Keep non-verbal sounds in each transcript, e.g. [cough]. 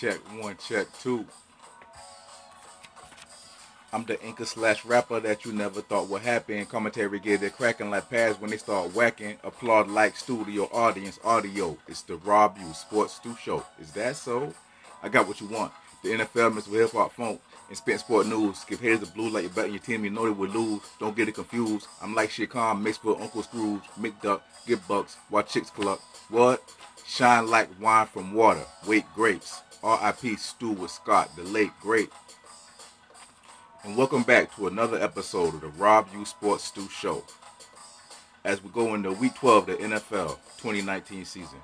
Check one, check two. I'm the anchor slash rapper that you never thought would happen. Commentary get it cracking like pads when they start whacking. Applaud like studio audience audio. It's the Rabb Yeaux Sports Stu Show. Is that so? I got what you want. The NFL with hip hop funk and spent sport news. Give heads the blue like you're betting your team. You know they would lose. Don't get it confused. I'm like shit calm mixed with Uncle Scrooge. McDuck, get bucks, while chicks cluck. What? Shine like wine from water. Wait grapes. R.I.P. Stuart Scott, the late great. And welcome back to another episode of the Rabb Yeaux Sports Stu Show. As we go into week 12 of the NFL 2019 season.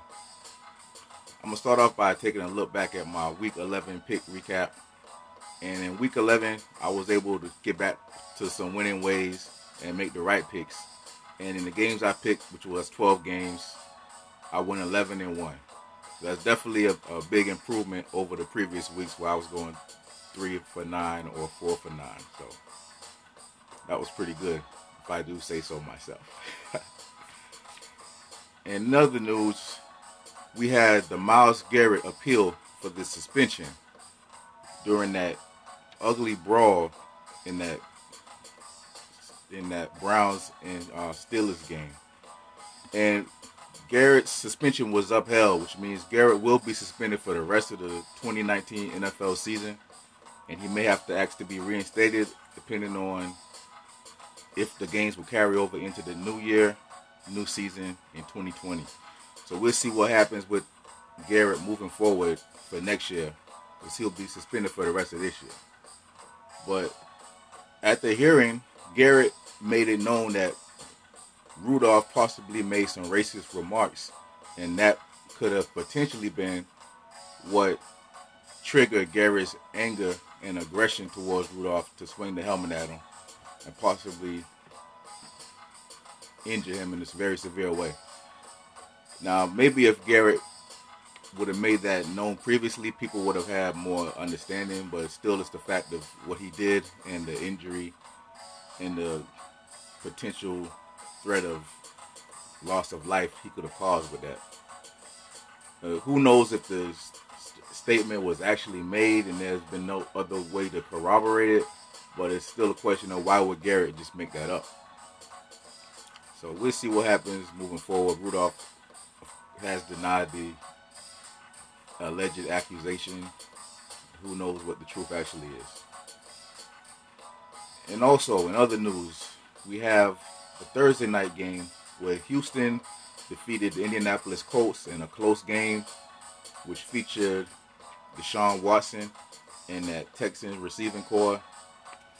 I'm to start off by taking a look back at my week 11 pick recap. And in week 11, I was able to get back to some winning ways and make the right picks. And in the games I picked, which was 12 games, I went 11 and 1. That's definitely a, a big improvement over the previous weeks where I was going three for nine or four for nine. So that was pretty good, if I do say so myself. [laughs] In other news, we had the Myles Garrett appeal for the suspension during that ugly brawl in that in that Browns and uh, Steelers game, and Garrett's suspension was upheld, which means Garrett will be suspended for the rest of the 2019 NFL season and he may have to ask to be reinstated depending on if the games will carry over into the new year, new season in 2020. So we'll see what happens with Garrett moving forward for next year because he'll be suspended for the rest of this year. But at the hearing, Garrett made it known that Rudolph possibly made some racist remarks, and that could have potentially been what triggered Garrett's anger and aggression towards Rudolph to swing the helmet at him and possibly injure him in this very severe way. Now, maybe if Garrett would have made that known previously, people would have had more understanding, but still it's the fact of what he did and the injury and the potential threat of loss of life he could have caused with that. Uh, who knows if the statement was actually made and there's been no other way to corroborate it, but it's still a question of why would Garrett just make that up? So we'll see what happens moving forward. Rudolph has denied the alleged accusation. Who knows what the truth actually is? And also, in other news, we have a Thursday night game where Houston defeated the Indianapolis Colts in a close game, which featured Deshaun Watson and that Texans receiving core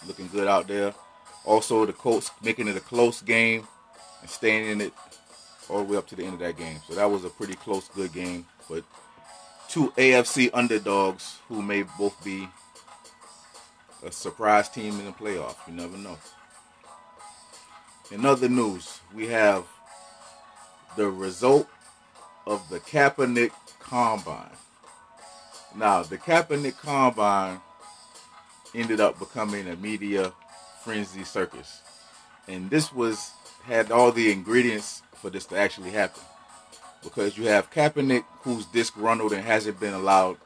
looking good out there. Also, the Colts making it a close game and staying in it all the way up to the end of that game. So that was a pretty close, good game. But two AFC underdogs who may both be a surprise team in the playoff. You never know. In other news, we have the result of the Kaepernick Combine. Now, the Kaepernick Combine ended up becoming a media frenzy circus. And this was had all the ingredients for this to actually happen. Because you have Kaepernick who's disgruntled and hasn't been allowed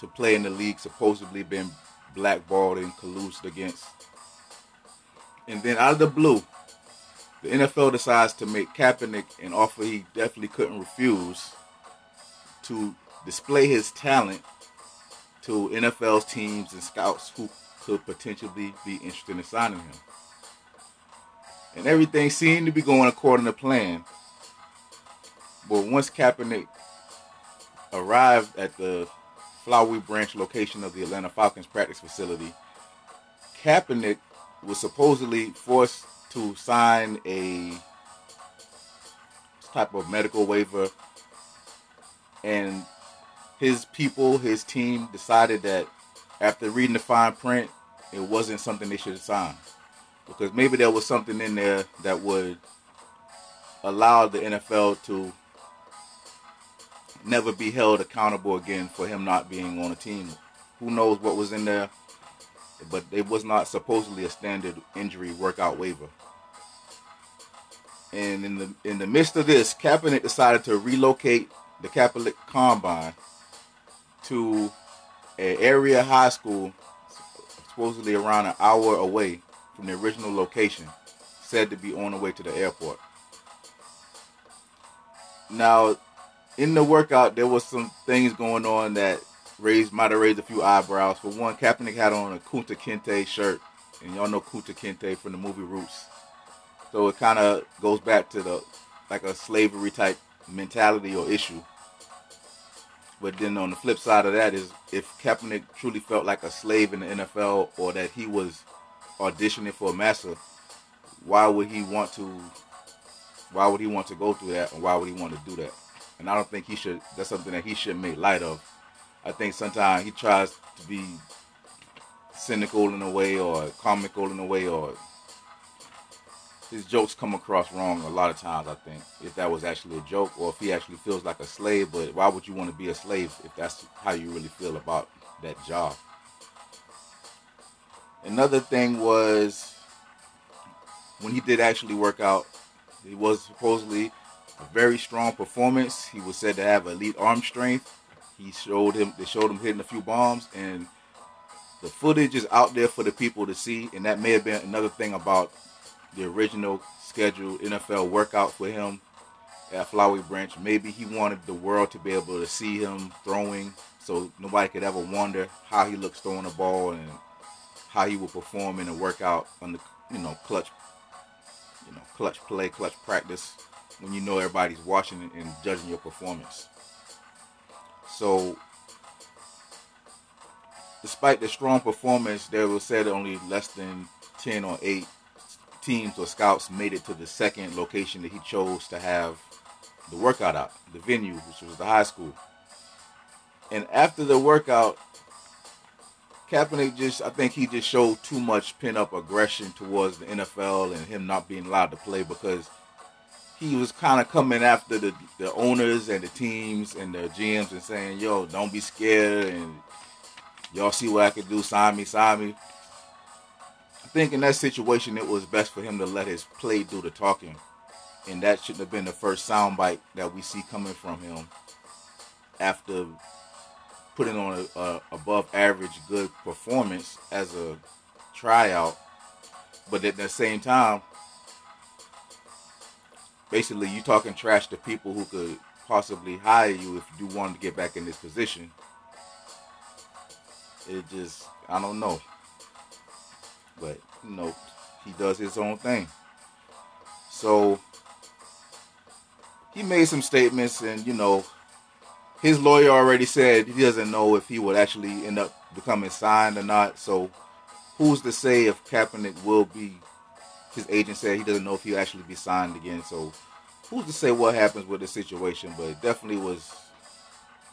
to play in the league, supposedly been blackballed and collused against. And then out of the blue, the NFL decides to make Kaepernick an offer he definitely couldn't refuse to display his talent to NFL's teams and scouts who could potentially be interested in signing him. And everything seemed to be going according to plan. But once Kaepernick arrived at the Flowery Branch location of the Atlanta Falcons practice facility, Kaepernick was supposedly forced to sign a type of medical waiver and his people, his team decided that after reading the fine print, it wasn't something they should have signed. Because maybe there was something in there that would allow the NFL to never be held accountable again for him not being on a team. Who knows what was in there, but it was not supposedly a standard injury workout waiver. And in the in the midst of this, Kaepernick decided to relocate the Kaepernick Combine to an area high school, supposedly around an hour away from the original location, said to be on the way to the airport. Now, in the workout, there was some things going on that raised might have raised a few eyebrows. For one, Kaepernick had on a Kunta Kinte shirt, and y'all know Kunta Kinte from the movie Roots. So it kind of goes back to the like a slavery type mentality or issue. But then on the flip side of that is if Kaepernick truly felt like a slave in the NFL or that he was auditioning for a master, why would he want to why would he want to go through that and why would he want to do that? And I don't think he should that's something that he should make light of. I think sometimes he tries to be cynical in a way or comical in a way or his jokes come across wrong a lot of times. I think if that was actually a joke, or if he actually feels like a slave. But why would you want to be a slave if that's how you really feel about that job? Another thing was when he did actually work out, he was supposedly a very strong performance. He was said to have elite arm strength. He showed him they showed him hitting a few bombs and the footage is out there for the people to see and that may have been another thing about the original scheduled NFL workout for him at Flowery Branch. Maybe he wanted the world to be able to see him throwing so nobody could ever wonder how he looks throwing a ball and how he will perform in a workout on the you know clutch you know clutch play, clutch practice when you know everybody's watching and judging your performance. So despite the strong performance, there was said only less than 10 or 8 teams or scouts made it to the second location that he chose to have the workout out, the venue, which was the high school. And after the workout, Kaepernick just, I think he just showed too much pent up aggression towards the NFL and him not being allowed to play because he was kind of coming after the, the owners and the teams and the GMs and saying, yo, don't be scared and y'all see what I can do, sign me, sign me I think in that situation it was best for him to let his play do the talking. And that shouldn't have been the first soundbite that we see coming from him after putting on a, a above average good performance as a tryout. But at the same time, basically you talking trash to people who could possibly hire you if you wanted to get back in this position. It just I don't know. But you know, he does his own thing. So he made some statements, and you know, his lawyer already said he doesn't know if he would actually end up becoming signed or not. So who's to say if Kaepernick will be? His agent said he doesn't know if he'll actually be signed again. So who's to say what happens with the situation? But it definitely was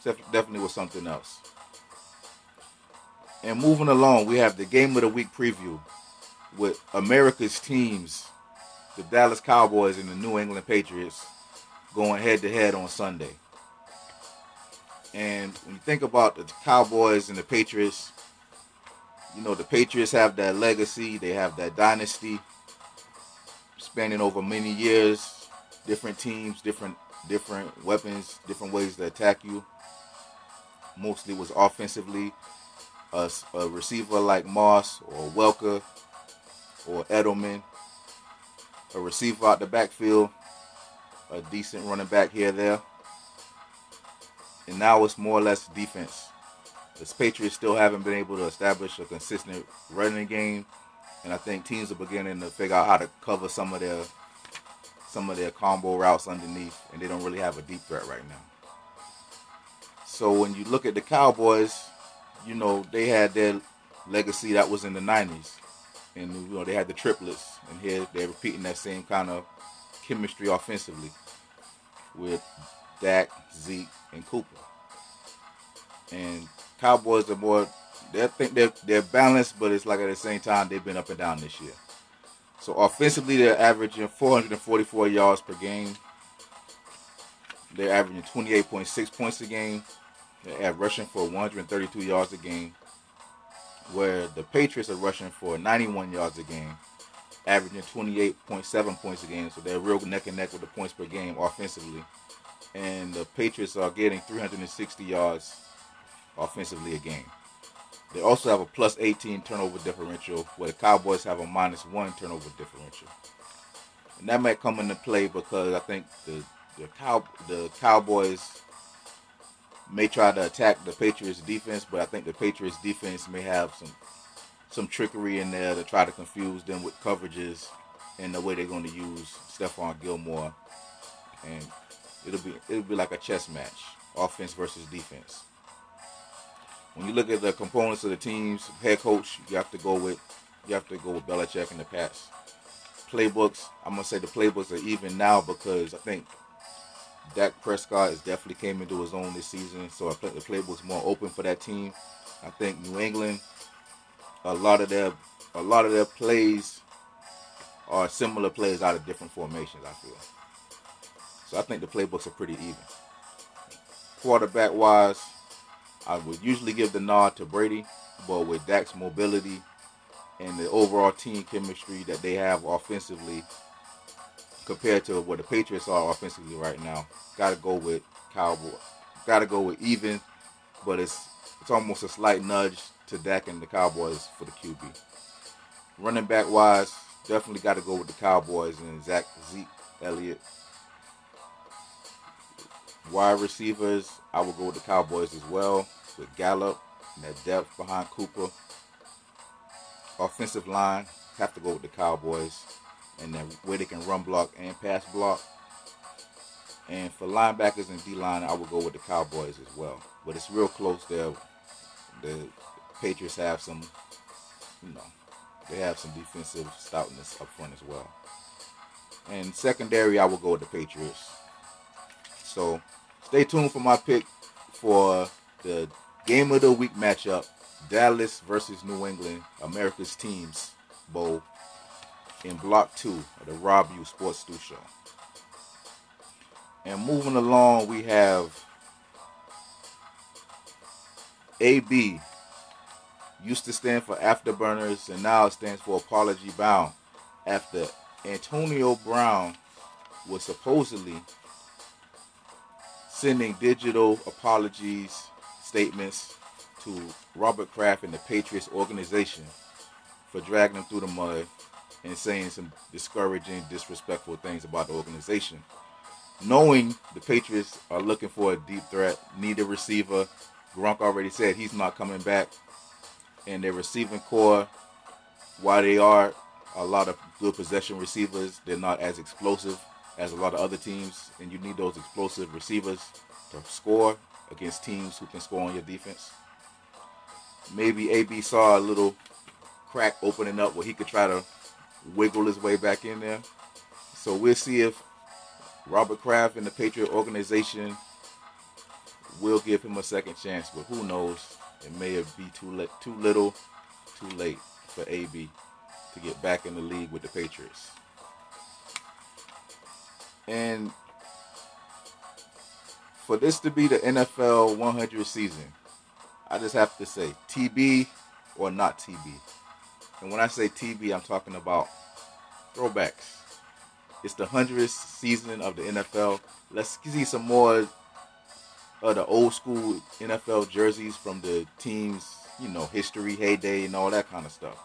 definitely was something else. And moving along, we have the game of the week preview with America's teams, the Dallas Cowboys and the New England Patriots, going head to head on Sunday. And when you think about the Cowboys and the Patriots, you know, the Patriots have that legacy, they have that dynasty spanning over many years, different teams, different different weapons, different ways to attack you. Mostly was offensively. A, a receiver like Moss or Welker or Edelman, a receiver out the backfield, a decent running back here there. And now it's more or less defense. The Patriots still haven't been able to establish a consistent running game, and I think teams are beginning to figure out how to cover some of their some of their combo routes underneath, and they don't really have a deep threat right now. So when you look at the Cowboys, you know they had their legacy that was in the '90s and you know they had the triplets, and here they're repeating that same kind of chemistry offensively with Dak, Zeke, and Cooper. And Cowboys are more they think they're they're balanced, but it's like at the same time they've been up and down this year. So offensively, they're averaging 444 yards per game. They're averaging 28.6 points a game. They're rushing for 132 yards a game where the Patriots are rushing for 91 yards a game, averaging 28.7 points a game. So they're real neck and neck with the points per game offensively. And the Patriots are getting 360 yards offensively a game. They also have a plus 18 turnover differential, where the Cowboys have a minus one turnover differential. And that might come into play because I think the the cow the Cowboys may try to attack the Patriots defense, but I think the Patriots defense may have some some trickery in there to try to confuse them with coverages and the way they're going to use Stephon Gilmore, and it'll be it'll be like a chess match, offense versus defense. When you look at the components of the teams, head coach, you have to go with you have to go with Belichick and the Pats. Playbooks, I'm gonna say the playbooks are even now because I think Dak Prescott has definitely came into his own this season, so I think the playbook's more open for that team. I think New England, a lot of their a lot of their plays are similar plays out of different formations. I feel so. I think the playbooks are pretty even. Quarterback wise, I would usually give the nod to Brady, but with Dak's mobility and the overall team chemistry that they have offensively compared to what the Patriots are offensively right now, gotta go with Cowboy. Gotta go with even, but it's it's almost a slight nudge to Dak and the Cowboys for the QB. Running back wise, definitely got to go with the Cowboys and Zach Zeke Elliott. Wide receivers, I will go with the Cowboys as well with Gallup and that depth behind Cooper. Offensive line, have to go with the Cowboys and then where they can run block and pass block. And for linebackers and D line, I would go with the Cowboys as well. But it's real close there. The Patriots have some, you know, they have some defensive stoutness up front as well. And secondary, I will go with the Patriots. So stay tuned for my pick for the game of the week matchup Dallas versus New England, America's Teams Bowl in Block 2 of the Rabb Yeaux Sports Stu Show. And moving along, we have AB. Used to stand for Afterburners, and now stands for Apology Bound. After Antonio Brown was supposedly sending digital apologies statements to Robert Kraft and the Patriots organization for dragging them through the mud and saying some discouraging, disrespectful things about the organization. Knowing the Patriots are looking for a deep threat, need a receiver. Gronk already said he's not coming back. And their receiving core, while they are a lot of good possession receivers, they're not as explosive as a lot of other teams. And you need those explosive receivers to score against teams who can score on your defense. Maybe AB saw a little crack opening up where he could try to wiggle his way back in there. So we'll see if Robert Kraft and the Patriot organization will give him a second chance. But who knows? It may be too late, too little, too late for AB to get back in the league with the Patriots. And for this to be the NFL 100 season, I just have to say TB or not TB. And when I say TB, I'm talking about throwbacks. It's the 100th season of the NFL. Let's see some more of the old school NFL jerseys from the teams, you know, history, heyday, and all that kind of stuff.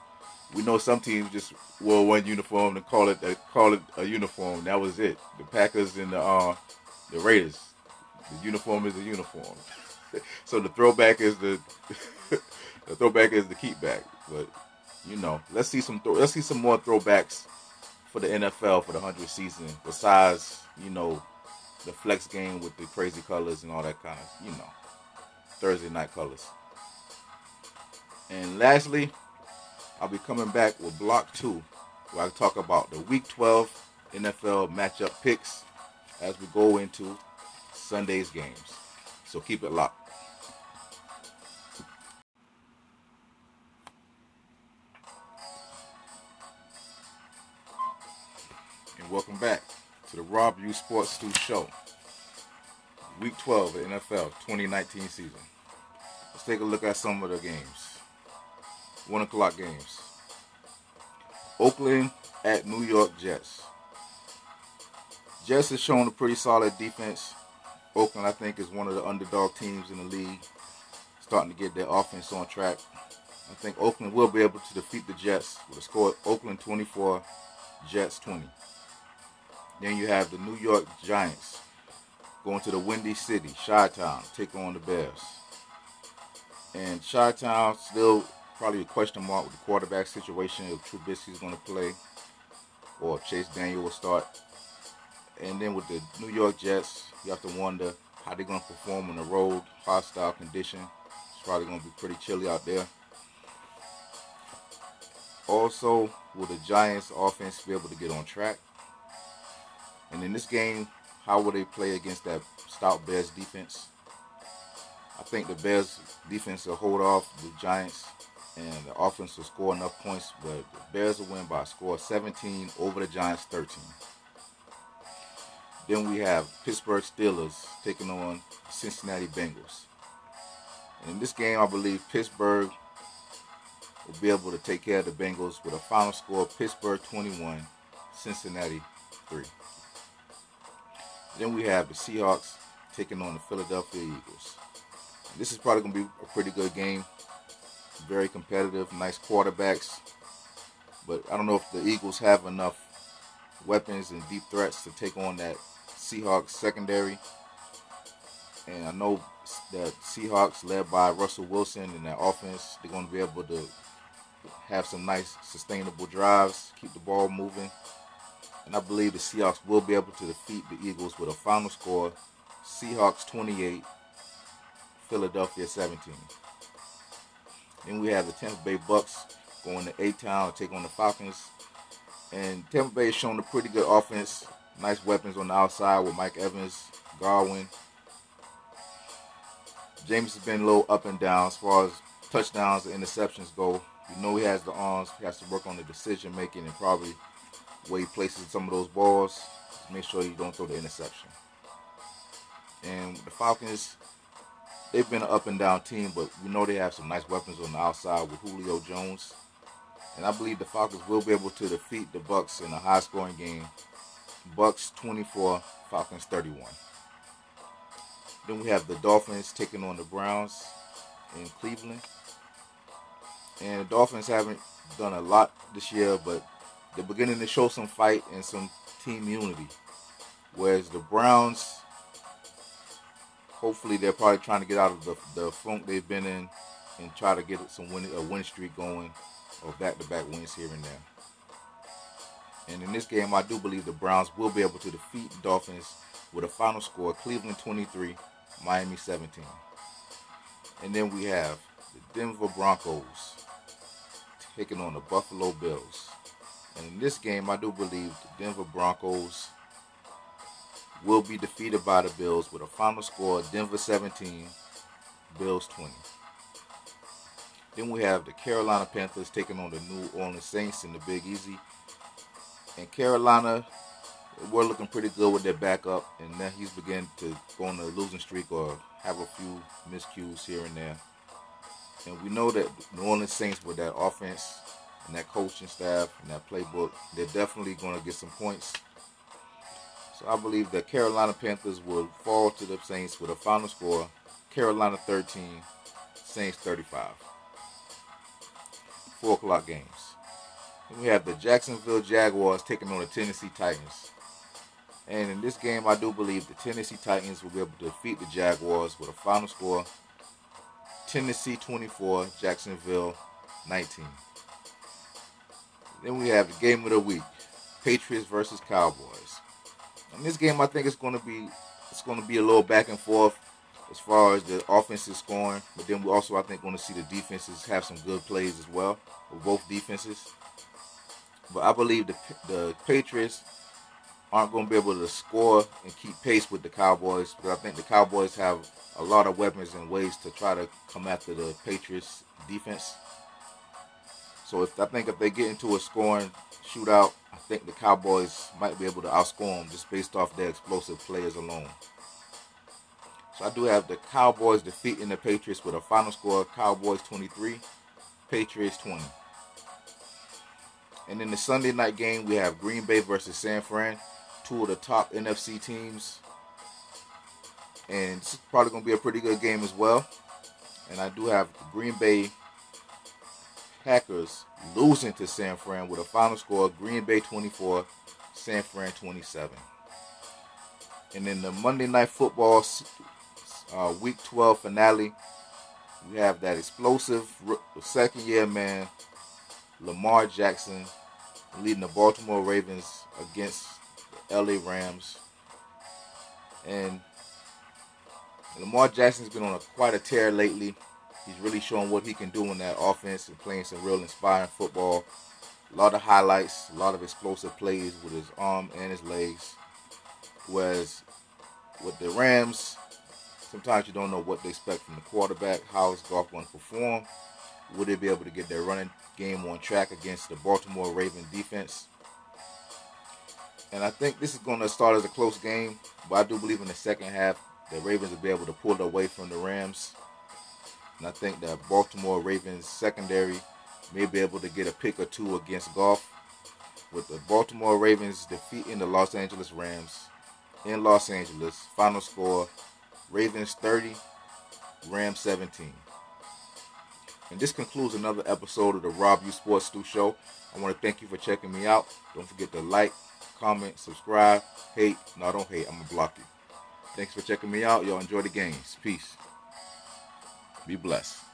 We know some teams just wore one uniform and call it a, call it a uniform. That was it. The Packers and the uh, the Raiders. The uniform is a uniform. [laughs] so the throwback is the [laughs] the throwback is the keepback. But you know, let's see some let's see some more throwbacks for the NFL for the hundredth season. Besides, you know, the flex game with the crazy colors and all that kind of, you know, Thursday night colors. And lastly, I'll be coming back with block two, where I talk about the Week 12 NFL matchup picks as we go into Sunday's games. So keep it locked. And welcome back to the Rabb Yeaux Sports 2 Show. Week 12 of NFL 2019 season. Let's take a look at some of the games. 1 o'clock games. Oakland at New York Jets. Jets has shown a pretty solid defense. Oakland, I think, is one of the underdog teams in the league. starting to get their offense on track. I think Oakland will be able to defeat the Jets with a score Oakland 24, Jets 20. Then you have the New York Giants going to the Windy City, Chi-Town, take on the Bears. And Chi-Town still probably a question mark with the quarterback situation if Trubisky is going to play or Chase Daniel will start. And then with the New York Jets, you have to wonder how they're going to perform on the road, hostile condition. It's probably going to be pretty chilly out there. Also, will the Giants offense be able to get on track? And in this game, how will they play against that stout Bears defense? I think the Bears defense will hold off the Giants and the offense will score enough points, but the Bears will win by a score of 17 over the Giants 13. Then we have Pittsburgh Steelers taking on Cincinnati Bengals. And in this game, I believe Pittsburgh will be able to take care of the Bengals with a final score of Pittsburgh 21, Cincinnati 3. Then we have the Seahawks taking on the Philadelphia Eagles. This is probably going to be a pretty good game. Very competitive, nice quarterbacks. But I don't know if the Eagles have enough weapons and deep threats to take on that Seahawks secondary. And I know that Seahawks, led by Russell Wilson and that offense, they're going to be able to have some nice sustainable drives, keep the ball moving. And I believe the Seahawks will be able to defeat the Eagles with a final score Seahawks 28, Philadelphia 17. Then we have the Tampa Bay Bucks going to A-Town to take on the Falcons. And Tampa Bay has shown a pretty good offense. Nice weapons on the outside with Mike Evans, Godwin. Jameis has been a little up and down as far as touchdowns and interceptions go. You know he has the arms. He has to work on the decision making and probably where he places some of those balls. Make sure you don't throw the interception. And the Falcons, they've been an up and down team, but we know they have some nice weapons on the outside with Julio Jones. And I believe the Falcons will be able to defeat the Bucks in a high scoring game. Bucks 24, Falcons 31. Then we have the Dolphins taking on the Browns in Cleveland. And the Dolphins haven't done a lot this year, but they're beginning to show some fight and some team unity. Whereas the Browns, hopefully, they're probably trying to get out of the, the funk they've been in and try to get some win, a win streak going or back-to-back wins here and there. And in this game, I do believe the Browns will be able to defeat the Dolphins with a final score: Cleveland 23, Miami 17. And then we have the Denver Broncos taking on the Buffalo Bills. And in this game, I do believe the Denver Broncos will be defeated by the Bills with a final score Denver 17, Bills 20. Then we have the Carolina Panthers taking on the New Orleans Saints in the Big Easy. And Carolina, we're looking pretty good with their backup, and now he's beginning to go on a losing streak or have a few miscues here and there. And we know that New Orleans Saints with that offense and that coaching staff and that playbook, they're definitely going to get some points. So I believe that Carolina Panthers will fall to the Saints with a final score Carolina 13, Saints 35. Four o'clock games. Then we have the Jacksonville Jaguars taking on the Tennessee Titans. And in this game, I do believe the Tennessee Titans will be able to defeat the Jaguars with a final score Tennessee 24, Jacksonville 19. Then we have the game of the week, Patriots versus Cowboys. In this game, I think it's going to be it's going to be a little back and forth as far as the offense is scoring, but then we also I think going to see the defenses have some good plays as well with both defenses. But I believe the the Patriots aren't going to be able to score and keep pace with the Cowboys because I think the Cowboys have a lot of weapons and ways to try to come after the Patriots defense. So if I think if they get into a scoring shootout, I think the Cowboys might be able to outscore them just based off their explosive players alone. So I do have the Cowboys defeating the Patriots with a final score of Cowboys 23, Patriots 20. And in the Sunday night game, we have Green Bay versus San Fran, two of the top NFC teams. And it's probably going to be a pretty good game as well. and I do have Green Bay Packers losing to San Fran with a final score Green Bay 24, San Fran 27. And in the Monday Night Football uh, Week 12 finale, we have that explosive second year man, Lamar Jackson, leading the Baltimore Ravens against the LA Rams. And Lamar Jackson's been on a, quite a tear lately. He's really showing what he can do in that offense and playing some real inspiring football. A lot of highlights, a lot of explosive plays with his arm and his legs. Whereas with the Rams, sometimes you don't know what they expect from the quarterback. How is Goff going to perform? Will they be able to get their running game on track against the Baltimore Ravens defense? And I think this is going to start as a close game, but I do believe in the second half the Ravens will be able to pull it away from the Rams. And I think that Baltimore Ravens secondary may be able to get a pick or two against Goff. With the Baltimore Ravens defeating the Los Angeles Rams in Los Angeles. Final score Ravens 30, Rams 17. And this concludes another episode of the Rabb Yeaux Sports Stu Show. I want to thank you for checking me out. Don't forget to like, comment, subscribe, hate. No, don't hate. I'm going to block you. Thanks for checking me out. Y'all enjoy the games. Peace. Be blessed.